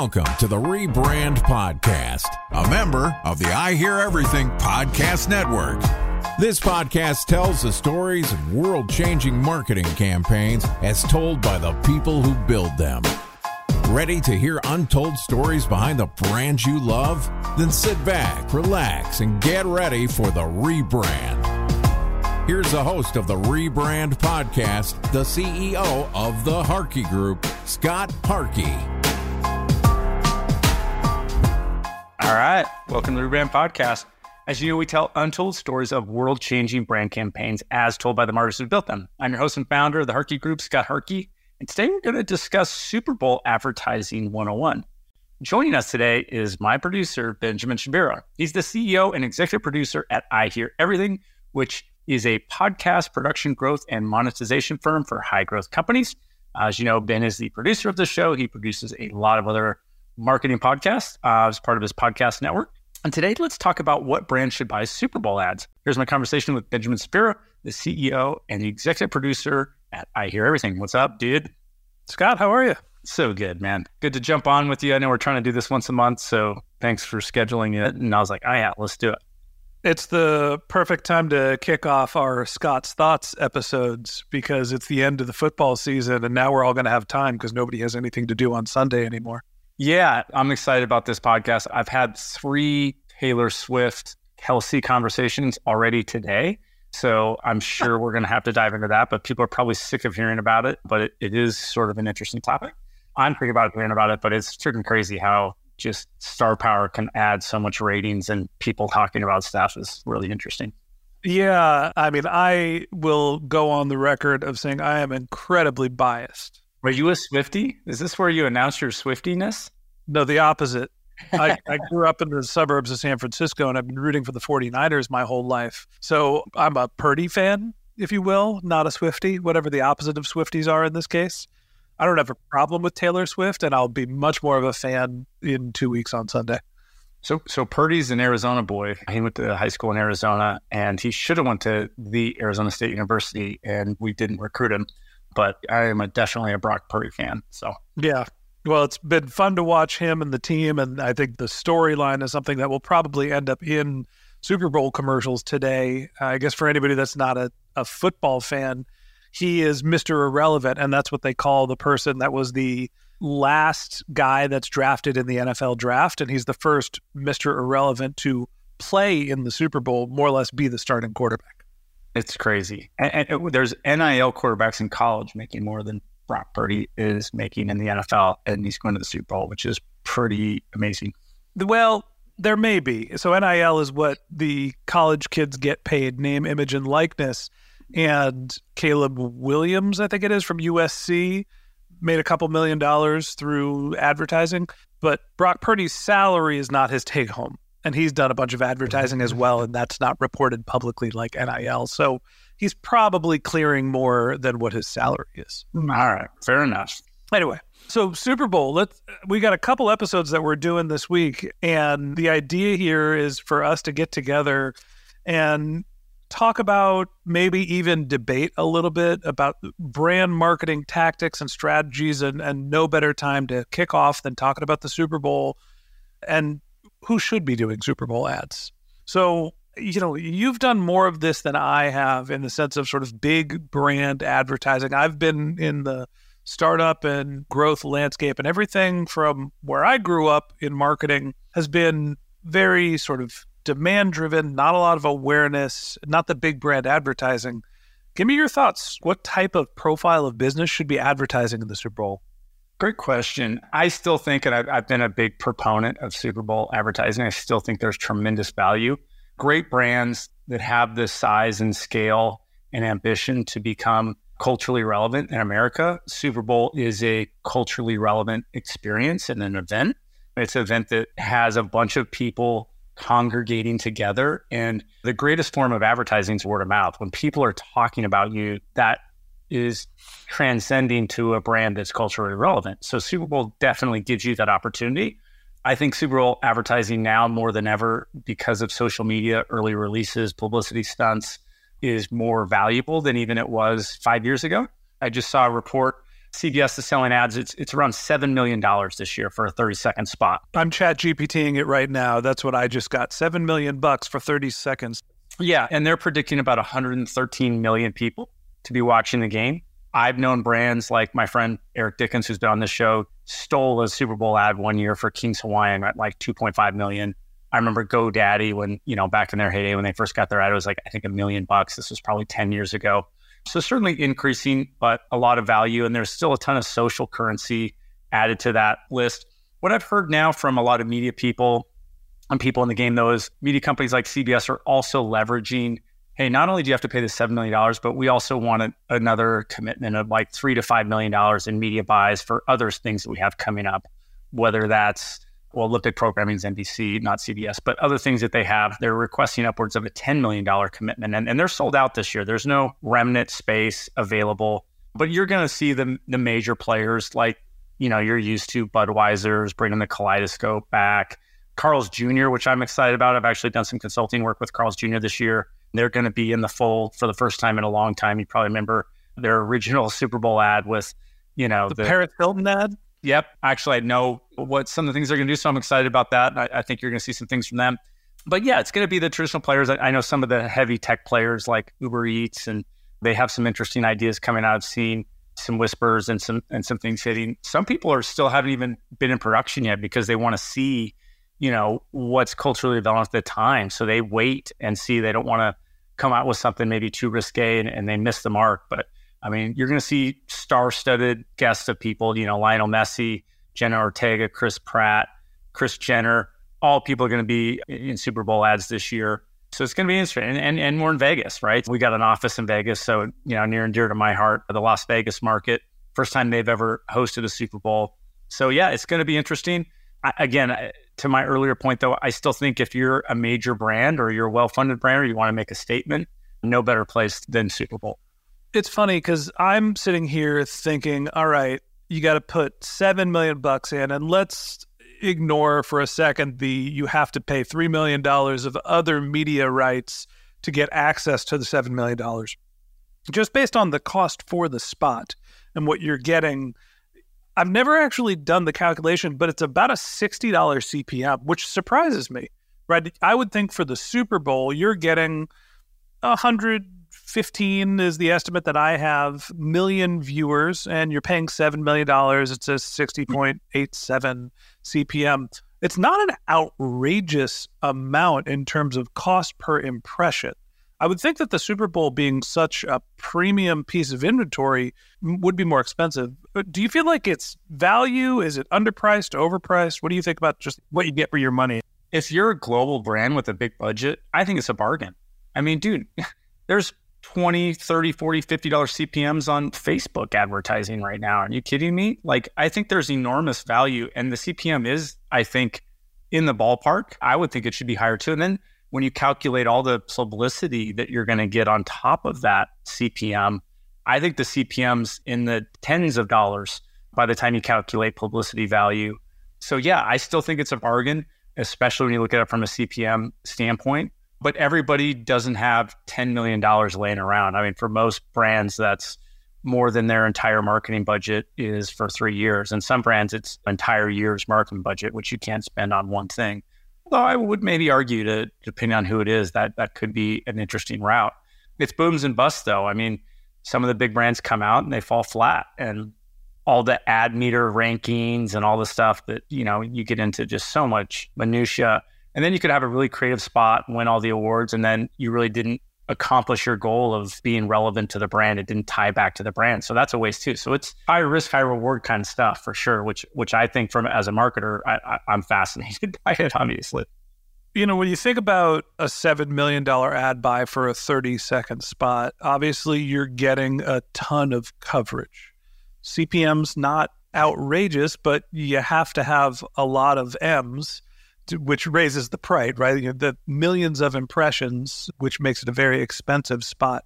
Welcome to the Rebrand Podcast, a member of the I Hear Everything Podcast Network. This podcast tells the stories of world changing marketing campaigns as told by the people who build them. Ready to hear untold stories behind the brands you love? Then sit back, relax, and get ready for the rebrand. Here's the host of the Rebrand Podcast, the CEO of the Harkey Group, Scott Harkey. All right. Welcome to the Rebrand Podcast. As you know, we tell untold stories of world changing brand campaigns as told by the martyrs who built them. I'm your host and founder of the Harkey Group, Scott Harkey. And today we're going to discuss Super Bowl Advertising 101. Joining us today is my producer, Benjamin Shapiro. He's the CEO and executive producer at I Hear Everything, which is a podcast production growth and monetization firm for high growth companies. As you know, Ben is the producer of the show. He produces a lot of other marketing podcast uh, as part of his podcast network. And today, let's talk about what brands should buy Super Bowl ads. Here's my conversation with Benjamin Shapiro, the CEO and the executive producer at I Hear Everything. What's up, dude? Scott, how are you? So good, man. Good to jump on with you. I know we're trying to do this once a month, so thanks for scheduling it. And I was like, oh, yeah, let's do it. It's the perfect time to kick off our Scott's Thoughts episodes because it's the end of the football season, and now we're all going to have time because nobody has anything to do on Sunday anymore. Yeah, I'm excited about this podcast. I've had three Taylor Swift Kelce conversations already today. So I'm sure we're going to have to dive into that, but people are probably sick of hearing about it. But it, it is sort of an interesting topic. I'm pretty about hearing about it, but it's freaking crazy how just star power can add so much ratings and people talking about stuff is really interesting. Yeah. I mean, I will go on the record of saying I am incredibly biased were you a Swifty? Is this where you announce your Swiftiness? No, the opposite. I, I, grew up in the suburbs of San Francisco and I've been rooting for the 49ers my whole life. So I'm a Purdy fan, if you will, not a Swifty, whatever the opposite of Swifties are in this case. I don't have a problem with Taylor Swift, and I'll be much more of a fan in two weeks on Sunday. So, so Purdy's an Arizona boy. He went to high school in Arizona, and he should have went to the Arizona State University, and we didn't recruit him but I am a, definitely a Brock Purdy fan. So yeah, well, it's been fun to watch him and the team, and I think the storyline is something that will probably end up in Super Bowl commercials today. Uh, I guess for anybody that's not a, a football fan, he is Mr. Irrelevant, and that's what they call the person that was the last guy that's drafted in the NFL draft, and he's the first Mr. Irrelevant to play in the Super Bowl, more or less be the starting quarterback. It's crazy. And, uh, and it, there's NIL quarterbacks in college making more than Brock Purdy is making in the NFL, and he's going to the Super Bowl, which is pretty amazing. Well, there may be. So NIL is what the college kids get paid, name, image, and likeness. And Caleb Williams, I think it is from USC, made a couple million dollars through advertising. But Brock Purdy's salary is not his take home and he's done a bunch of advertising as well, and that's not reported publicly like NIL. So he's probably clearing more than what his salary is. Hmm, all right, fair enough. Anyway, so Super Bowl, let's we got a couple episodes that we're doing this week, and the idea here is for us to get together and talk about maybe even debate a little bit about brand marketing tactics and strategies and, and no better time to kick off than talking about the Super Bowl and who should be doing Super Bowl ads. So, you know, you've done more of this than I have in the sense of sort of big brand advertising. I've been in the startup and growth landscape, and everything from where I grew up in marketing has been very sort of demand driven, not a lot of awareness, not the big brand advertising. Give me your thoughts. What type of profile of business should be advertising in the Super Bowl? Great question. I still think, and I've, I've, been a big proponent of Super Bowl advertising, I still think there's tremendous value. Great brands that have the size and scale and ambition to become culturally relevant in America. Super Bowl is a culturally relevant experience and an event. It's an event that has a bunch of people congregating together. And the greatest form of advertising is word of mouth. When people are talking about you, that is transcending to a brand that's culturally relevant. So Super Bowl definitely gives you that opportunity. I think Super Bowl advertising now more than ever because of social media, early releases, publicity stunts is more valuable than even it was five years ago. I just saw a report. CBS is selling ads. It's it's around seven million dollars this year for a thirty second spot. I'm chat GPTing it right now. That's what I just got. Seven million bucks for 30 seconds. Yeah, and they're predicting about 113 million people to be watching the game. I've known brands like my friend Eric Dickens, who's been on this show, stole a Super Bowl ad one year for King's Hawaiian at like 2.5 million. I remember GoDaddy when, you know, back in their heyday when they first got their ad, it was like, I think a million bucks. This was probably 10 years ago. So certainly increasing, but a lot of value. And there's still a ton of social currency added to that list. What I've heard now from a lot of media people and people in the game, though, is media companies like CBS are also leveraging hey, not only do you have to pay the $7 million, but we also want another commitment of like three to $5 million in media buys for other things that we have coming up, whether that's, well, Olympic programming is NBC, not CBS, but other things that they have. They're requesting upwards of a $10 million commitment, and, and they're sold out this year. There's no remnant space available, but you're going to see the, the major players like, you know, you're used to Budweiser's bringing the kaleidoscope back. Carl's Jr., which I'm excited about. I've actually done some consulting work with Carl's Jr. this year. They're going to be in the fold for the first time in a long time. You probably remember their original Super Bowl ad with, you know, the, the Paris Hilton ad. Yep. Actually, I know what some of the things they're going to do, so I'm excited about that. I, I think you're going to see some things from them. But yeah, it's going to be the traditional players. I, I, know some of the heavy tech players like Uber Eats, and they have some interesting ideas coming out. I've seen some whispers and some and some things hitting. Some people are still haven't even been in production yet because they want to see you know what's culturally relevant at the time. So they wait and see. They don't want to come out with something maybe too risque and, and they miss the mark. But i mean you're going to see star-studded guests of people you know lionel messi jenna ortega chris pratt kris jenner. All people are going to be in super bowl ads this year. So it's going to be interesting. And, and, and we're in vegas right? We got an office in vegas so you know near and dear to my heart the las vegas market. First time they've ever hosted a super bowl. So yeah it's going to be interesting. I, again to my earlier point, though, I still think if you're a major brand or you're a well funded brand or you want to make a statement, no better place than Super Bowl. It's funny because I'm sitting here thinking, all right, you got to put seven million bucks in, and let's ignore for a second the you have to pay three million dollars of other media rights to get access to the seven million dollars. Just based on the cost for the spot and what you're getting I've never actually done the calculation, but it's about a $60 CPM, which surprises me, right? I would think for the Super Bowl, you're getting 115 is the estimate that I have million viewers, and you're paying $7 million. It's a 60.87 hmm. CPM. It's not an outrageous amount in terms of cost per impression. I would think that the Super Bowl being such a premium piece of inventory would be more expensive. But do you feel like it's value? Is it underpriced, overpriced? What do you think about just what you get for your money? If you're a global brand with a big budget, I think it's a bargain. I mean, dude, there's 20, 30, 40, 50 dollars CPMs on Facebook advertising right now. Are you kidding me? Like I think there's enormous value and the CPM is I think in the ballpark. I would think it should be higher too. And then when you calculate all the publicity that you're going to get on top of that CPM, I think the CPM's in the tens of dollars by the time you calculate publicity value. So yeah, I still think it's a bargain, especially when you look at it from a CPM standpoint. But everybody doesn't have $10 million laying around. I mean, for most brands, that's more than their entire marketing budget is for three years. And some brands, it's entire year's marketing budget, which you can't spend on one thing. Although I would maybe argue to, depending on who it is, that that could be an interesting route. It's booms and busts, though. I mean, some of the big brands come out and they fall flat, and all the ad meter rankings and all the stuff that you know you get into just so much minutia. And then you could have a really creative spot, win all the awards, and then you really didn't accomplish your goal of being relevant to the brand. It didn't tie back to the brand. So that's a waste too. So it's high risk, high reward kind of stuff for sure, which which I think from as a marketer, I, I, am fascinated by it, obviously. You know, when you think about a $7 million ad buy for a 30 second spot, obviously you're getting a ton of coverage. CPM's not outrageous, but you have to have a lot of M's, which raises the price, right? You know, the millions of impressions, which makes it a very expensive spot.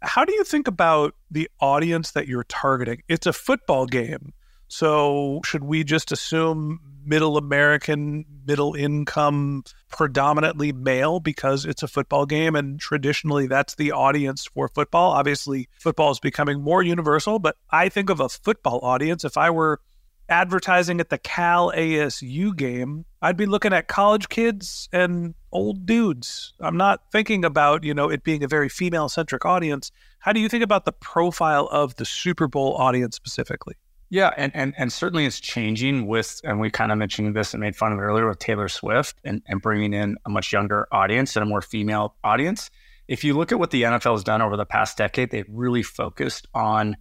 How do you think about the audience that you're targeting? It's a football game. So, should we just assume middle American, middle income, predominantly male because it's a football game? And traditionally, that's the audience for football. Obviously, football is becoming more universal, but I think of a football audience. If I were advertising at the Cal ASU game, I'd be looking at college kids and old dudes. I'm not thinking about, you know, it being a very female centric audience. How do you think about the profile of the Super Bowl audience specifically? Yeah, and, and and certainly it's changing with, and we kind of mentioned this and made fun of it earlier with Taylor Swift and, and bringing in a much younger audience and a more female audience. If you look at what the NFL has done over the past decade, they've really focused on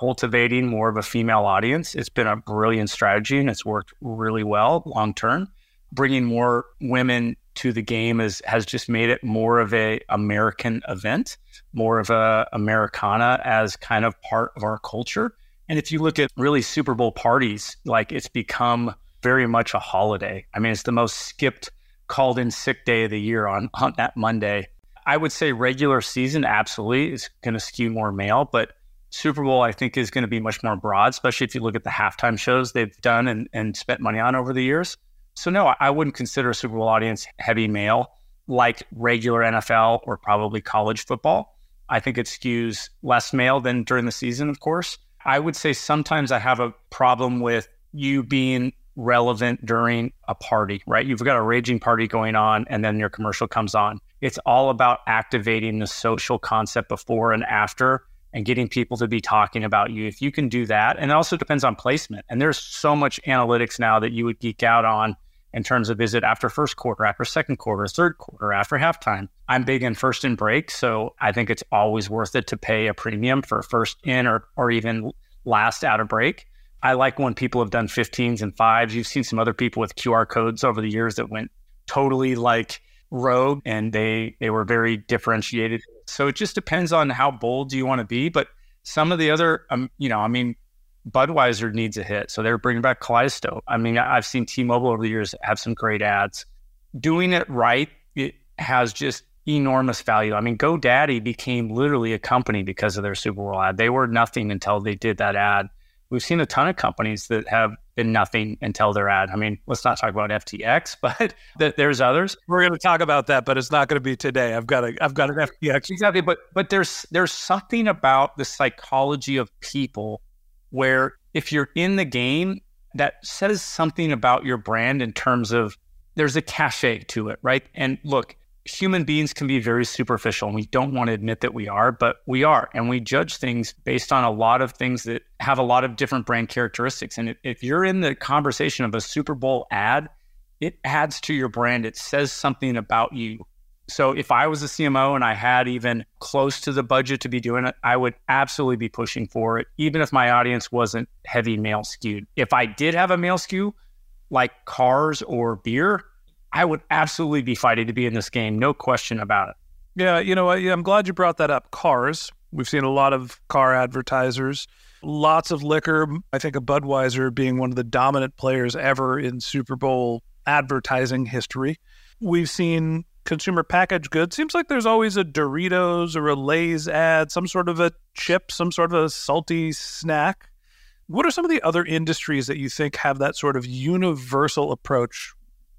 cultivating more of a female audience. It's been a brilliant strategy and it's worked really well long term. Bringing more women to the game is, has just made it more of a American event, more of a Americana as kind of part of our culture and if you look at really Super Bowl parties, like it's become very much a holiday. I mean, it's the most skipped, called in sick day of the year on, on that Monday. I would say regular season absolutely is going to skew more male, but Super Bowl, I think, is going to be much more broad, especially if you look at the halftime shows they've done and, and spent money on over the years. So, no, I wouldn't consider a Super Bowl audience heavy male like regular NFL or probably college football. I think it skews less male than during the season, of course. I would say sometimes I have a problem with you being relevant during a party, right? You've got a raging party going on and then your commercial comes on. It's all about activating the social concept before and after and getting people to be talking about you. If you can do that, and it also depends on placement. And there's so much analytics now that you would geek out on in terms of is it after first quarter, after second quarter, third quarter, after halftime. I'm big in first in break, so I think it's always worth it to pay a premium for first in or or even last out of break. I like when people have done 15s and fives. You've seen some other people with QR codes over the years that went totally like rogue and they they were very differentiated. So it just depends on how bold you want to be, but some of the other um, you know, I mean Budweiser needs a hit. So they're bringing back Kaleidoscope. I mean, I've seen T-Mobile over the years have some great ads. Doing it right, it has just enormous value. I mean, GoDaddy became literally a company because of their Super Bowl ad. They were nothing until they did that ad. We've seen a ton of companies that have been nothing until their ad. I mean, let's not talk about FTX, but th- there's others. We're going to talk about that, but it's not going to be today. I've got a, I've got an FTX. Exactly, but but there's there's something about the psychology of people where if you're in the game, that says something about your brand in terms of there's a cachet to it, right? And look, human beings can be very superficial and we don't want to admit that we are, but we are. And we judge things based on a lot of things that have a lot of different brand characteristics. And if you're in the conversation of a Super Bowl ad, it adds to your brand. It says something about you. So if I was a CMO and I had even close to the budget to be doing it, I would absolutely be pushing for it, even if my audience wasn't heavy male skewed. If I did have a male skew, like cars or beer, I would absolutely be fighting to be in this game, no question about it. Yeah, you know, I'm glad you brought that up. Cars. We've seen a lot of car advertisers, lots of liquor. I think of Budweiser being one of the dominant players ever in Super Bowl advertising history. We've seen consumer packaged goods, seems like there's always a Doritos or a Lay's ad, some sort of a chip, some sort of a salty snack. What are some of the other industries that you think have that sort of universal approach?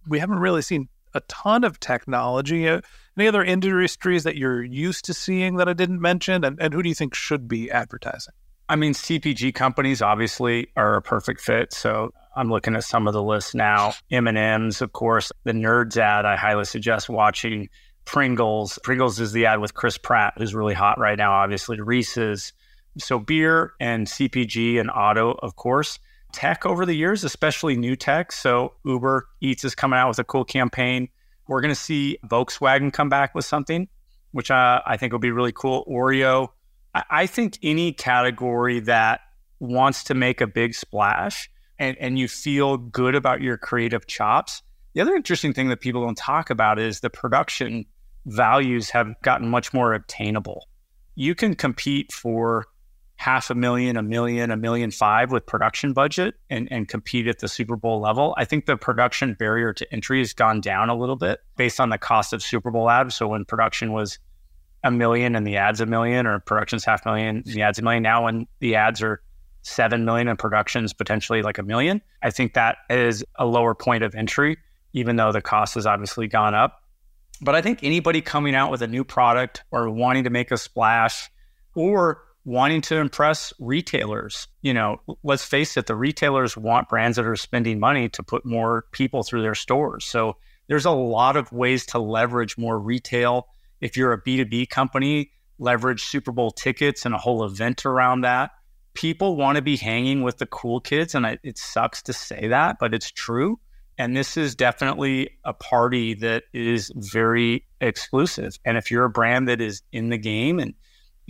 We haven't really seen a ton of technology. Uh, any other industries that you're used to seeing that I didn't mention? And, and who do you think should be advertising? I mean, CPG companies obviously are a perfect fit. So I'm looking at some of the lists now. M&M's, of course, the Nerds ad. I highly suggest watching Pringles. Pringles is the ad with Chris Pratt, who's really hot right now. Obviously, Reese's. So beer and CPG and auto, of course. Tech over the years, especially new tech. So Uber Eats is coming out with a cool campaign. We're going to see Volkswagen come back with something, which uh, I think will be really cool. Oreo. I, I think any category that wants to make a big splash and, and you feel good about your creative chops. The other interesting thing that people don't talk about is the production values have gotten much more obtainable. You can compete for half a million, a million, a million five with production budget and, and compete at the Super Bowl level. I think the production barrier to entry has gone down a little bit based on the cost of Super Bowl ads. So when production was a million and the ads a million, or production's half million, and the ads a million. Now when the ads are seven million and production's potentially like a million, I think that is a lower point of entry, even though the cost has obviously gone up. But I think anybody coming out with a new product or wanting to make a splash or wanting to impress retailers, you know, let's face it, the retailers want brands that are spending money to put more people through their stores. So there's a lot of ways to leverage more retail. If you're a B2B company, leverage Super Bowl tickets and a whole event around that. People want to be hanging with the cool kids. And it sucks to say that, but it's true. And this is definitely a party that is very exclusive. And if you're a brand that is in the game and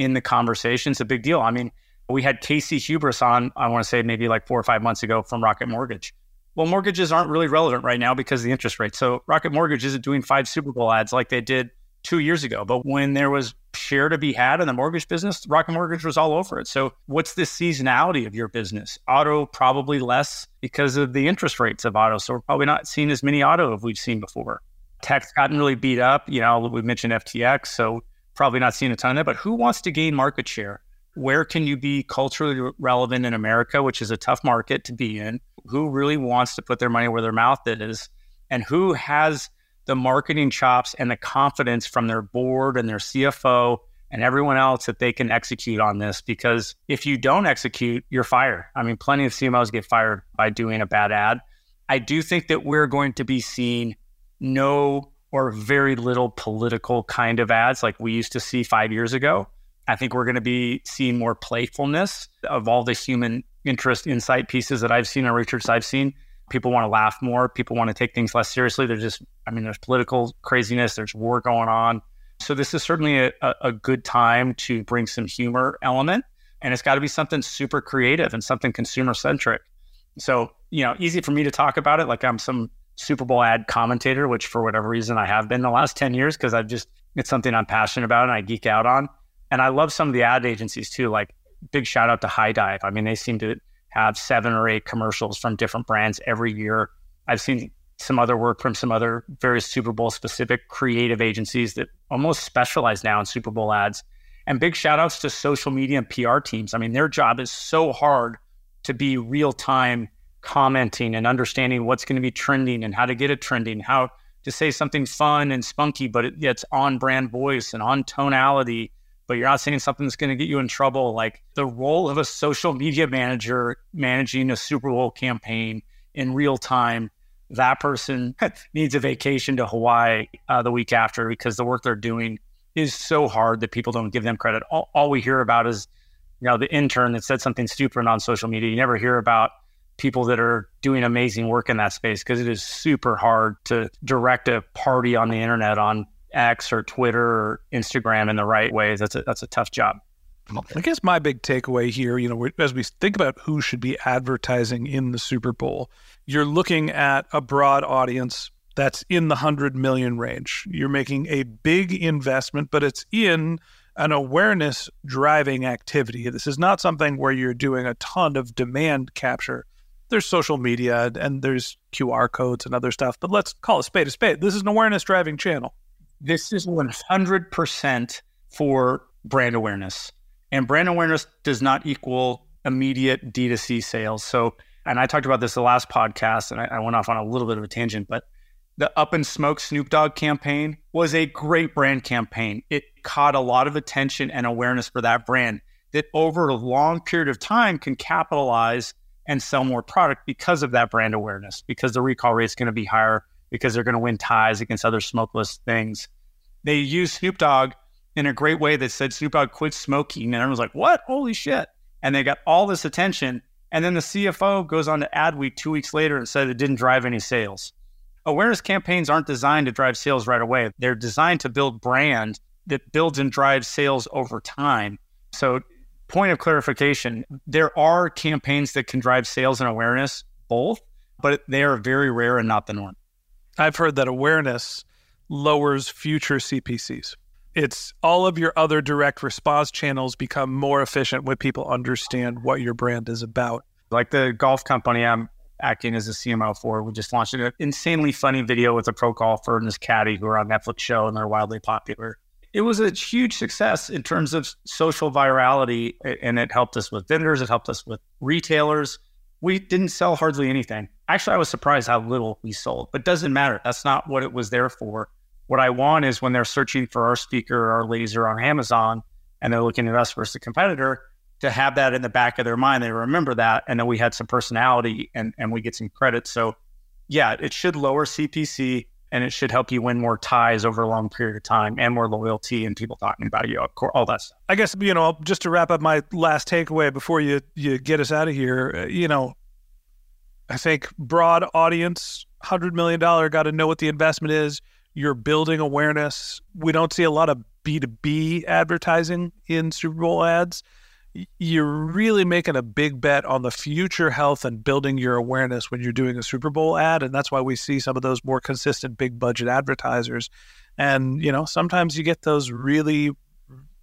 in the conversation, it's a big deal. I mean, we had Casey Hurbis on, I want to say maybe like four or five months ago from Rocket Mortgage. Well, mortgages aren't really relevant right now because of the interest rate. So Rocket Mortgage isn't doing five Super Bowl ads like they did two years ago. But when there was share to be had in the mortgage business, Rocket Mortgage was all over it. So, what's the seasonality of your business? Auto probably less because of the interest rates of auto. So, we're probably not seeing as many auto as we've seen before. Tech's gotten really beat up. You know, we mentioned FTX. So, probably not seeing a ton of. But who wants to gain market share? Where can you be culturally relevant in America, which is a tough market to be in? Who really wants to put their money where their mouth is? And who has the marketing chops and the confidence from their board and their CFO and everyone else that they can execute on this because if you don't execute, you're fired. I mean, plenty of CMOs get fired by doing a bad ad. I do think that we're going to be seeing no or very little political kind of ads like we used to see five years ago. I think we're going to be seeing more playfulness of all the human interest insight pieces that I've seen and research I've seen people want to laugh more. People want to take things less seriously. There's just, I mean, there's political craziness, there's war going on. So this is certainly a, a good time to bring some humor element. And it's got to be something super creative and something consumer centric. So, you know, easy for me to talk about it like I'm some Super Bowl ad commentator, which for whatever reason I have been the last 10 years because I've just, it's something I'm passionate about and I geek out on. And I love some of the ad agencies too. Like, big shout out to High Dive. I mean, they seem to have seven or eight commercials from different brands every year. I've seen some other work from some other very Super Bowl specific creative agencies that almost specialize now in Super Bowl ads. And big shout outs to social media and PR teams. I mean, their job is so hard to be real time commenting and understanding what's going to be trending and how to get it trending, how to say something fun and spunky, but it, it's on brand voice and on tonality but you're not saying something that's going to get you in trouble. Like the role of a social media manager managing a Super Bowl campaign in real time, that person needs a vacation to Hawaii uh, the week after because the work they're doing is so hard that people don't give them credit. All, all we hear about is, you know, the intern that said something stupid on social media. You never hear about people that are doing amazing work in that space because it is super hard to direct a party on the internet on X or Twitter or Instagram in the right ways. That's a, that's a tough job. I guess my big takeaway here, you know, as we think about who should be advertising in the Super Bowl, you're looking at a broad audience that's in the 100 million range. You're making a big investment, but it's in an awareness driving activity. This is not something where you're doing a ton of demand capture. There's social media and there's QR codes and other stuff, but let's call a spade a spade. This is an awareness driving channel. This is 100% for brand awareness. And brand awareness does not equal immediate D2C sales. So, and I talked about this the last podcast, and I, I went off on a little bit of a tangent, but the Up and Smoke Snoop Dogg campaign was a great brand campaign. It caught a lot of attention and awareness for that brand that over a long period of time can capitalize and sell more product because of that brand awareness, because the recall rate is going to be higher because they're going to win ties against other smokeless things. They used Snoop Dogg in a great way that said Snoop Dogg quit smoking. And everyone's like, what? Holy shit. And they got all this attention. And then the CFO goes on to Adweek two weeks later and said it didn't drive any sales. Awareness campaigns aren't designed to drive sales right away. They're designed to build brand that builds and drives sales over time. So, point of clarification there are campaigns that can drive sales and awareness both, but they are very rare and not the norm. I've heard that awareness lowers future CPCs. it's all of your other direct response channels become more efficient when people understand what your brand is about. Like the golf company I'm acting as a CMO for, we just launched an insanely funny video with a pro golfer and his caddy who are on Netflix show and they're wildly popular. It was a huge success in terms of social virality and it helped us with vendors, it helped us with retailers. We didn't sell hardly anything. Actually, I was surprised how little we sold, but doesn't matter. That's not what it was there for what I want is when they're searching for our speaker or our laser on Amazon and they're looking at us versus a competitor, to have that in the back of their mind, they remember that. And then we had some personality and, and we get some credit. So, yeah, it should lower CPC and it should help you win more ties over a long period of time and more loyalty and people talking about you, all that stuff. I guess, you know, just to wrap up my last takeaway before you, you get us out of here, uh, you know, I think broad audience, $100 million, got to know what the investment is you're building awareness. We don't see a lot of B2B advertising in Super Bowl ads. You're really making a big bet on the future health and building your awareness when you're doing a Super Bowl ad. And that's why we see some of those more consistent big budget advertisers. And, you know, sometimes you get those really,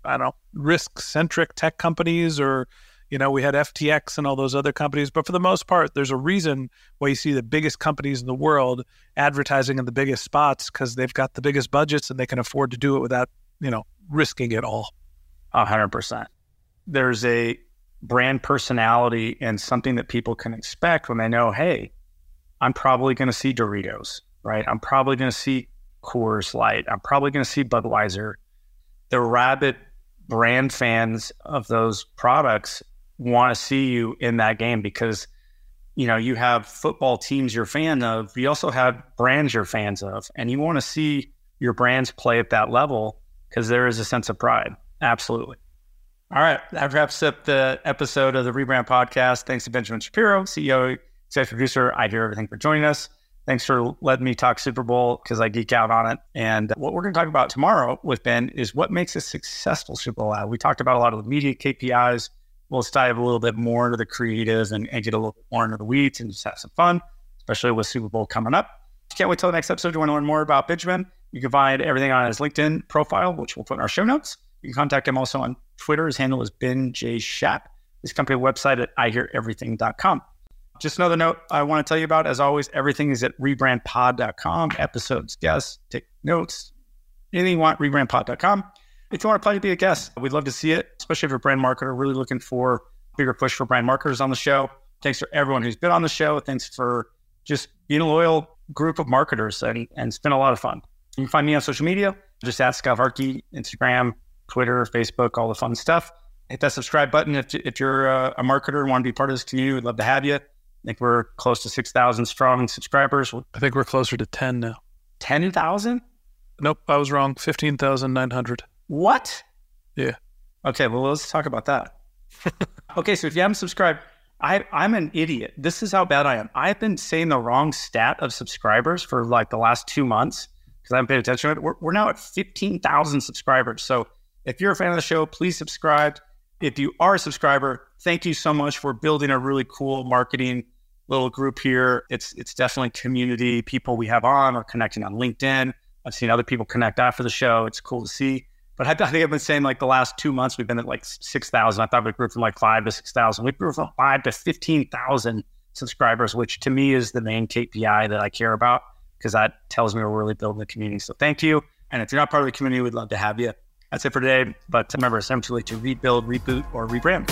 I don't know, risk centric tech companies or, you know, we had FTX and all those other companies, but for the most part, there's a reason why you see the biggest companies in the world advertising in the biggest spots because they've got the biggest budgets and they can afford to do it without, you know, risking it all. A hundred percent. There's a brand personality and something that people can expect when they know, hey, I'm probably going to see Doritos, right? I'm probably going to see Coors Light. I'm probably going to see Budweiser. The rabid brand fans of those products want to see you in that game because you know you have football teams you're fan of you also have brands you're fans of and you want to see your brands play at that level because there is a sense of pride absolutely all right that wraps up the episode of the rebrand podcast thanks to benjamin shapiro ceo executive producer i hear everything for joining us thanks for letting me talk super bowl because i geek out on it and what we're going to talk about tomorrow with ben is what makes a successful super bowl ad we talked about a lot of the media kpis we'll dive a little bit more into the creative and, and, get a little bit more into the weeds and just have some fun, especially with Super Bowl coming up. Can't wait till the next episode. You want to learn more about Benjamin? You can find everything on his LinkedIn profile, which we'll put in our show notes. You can contact him also on Twitter. His handle is Ben J. Shap. His company website at iheareverything.com. Just another note I want to tell you about, as always, everything is at rebrandpod.com. Episodes, guests, take notes, anything you want, rebrandpod.com. If you want to apply to be a guest, we'd love to see it, especially if you're a brand marketer, really looking for bigger push for brand marketers on the show. Thanks for everyone who's been on the show. Thanks for just being a loyal group of marketers and, and it's been a lot of fun. You can find me on social media. Just ask Scott Harkey, Instagram, Twitter, Facebook, all the fun stuff. Hit that subscribe button if, if you're a, a marketer and want to be part of this community. We'd love to have you. I think we're close to 6,000 strong subscribers. I think we're closer to 10 now. 10,000? Nope, I was wrong. 15,900. What? Yeah. Okay, well, let's talk about that. okay, so if you haven't subscribed, I, I'm an idiot. This is how bad I am. I've been saying the wrong stat of subscribers for like the last two months because I haven't paid attention to it. We're, we're now at 15,000 subscribers. So if you're a fan of the show, please subscribe. If you are a subscriber, thank you so much for building a really cool marketing little group here. It's it's definitely community people we have on or connecting on LinkedIn. I've seen other people connect after the show. It's cool to see. But I, I think I've been saying like the last two months we've been at like six thousand. I thought we grew from like five to six thousand. We grew from five to fifteen thousand subscribers, which to me is the main KPI that I care about because that tells me we're really building the community. So thank you. And if you're not part of the community, we'd love to have you. That's it for today. But remember, essentially to rebuild, reboot, or rebrand.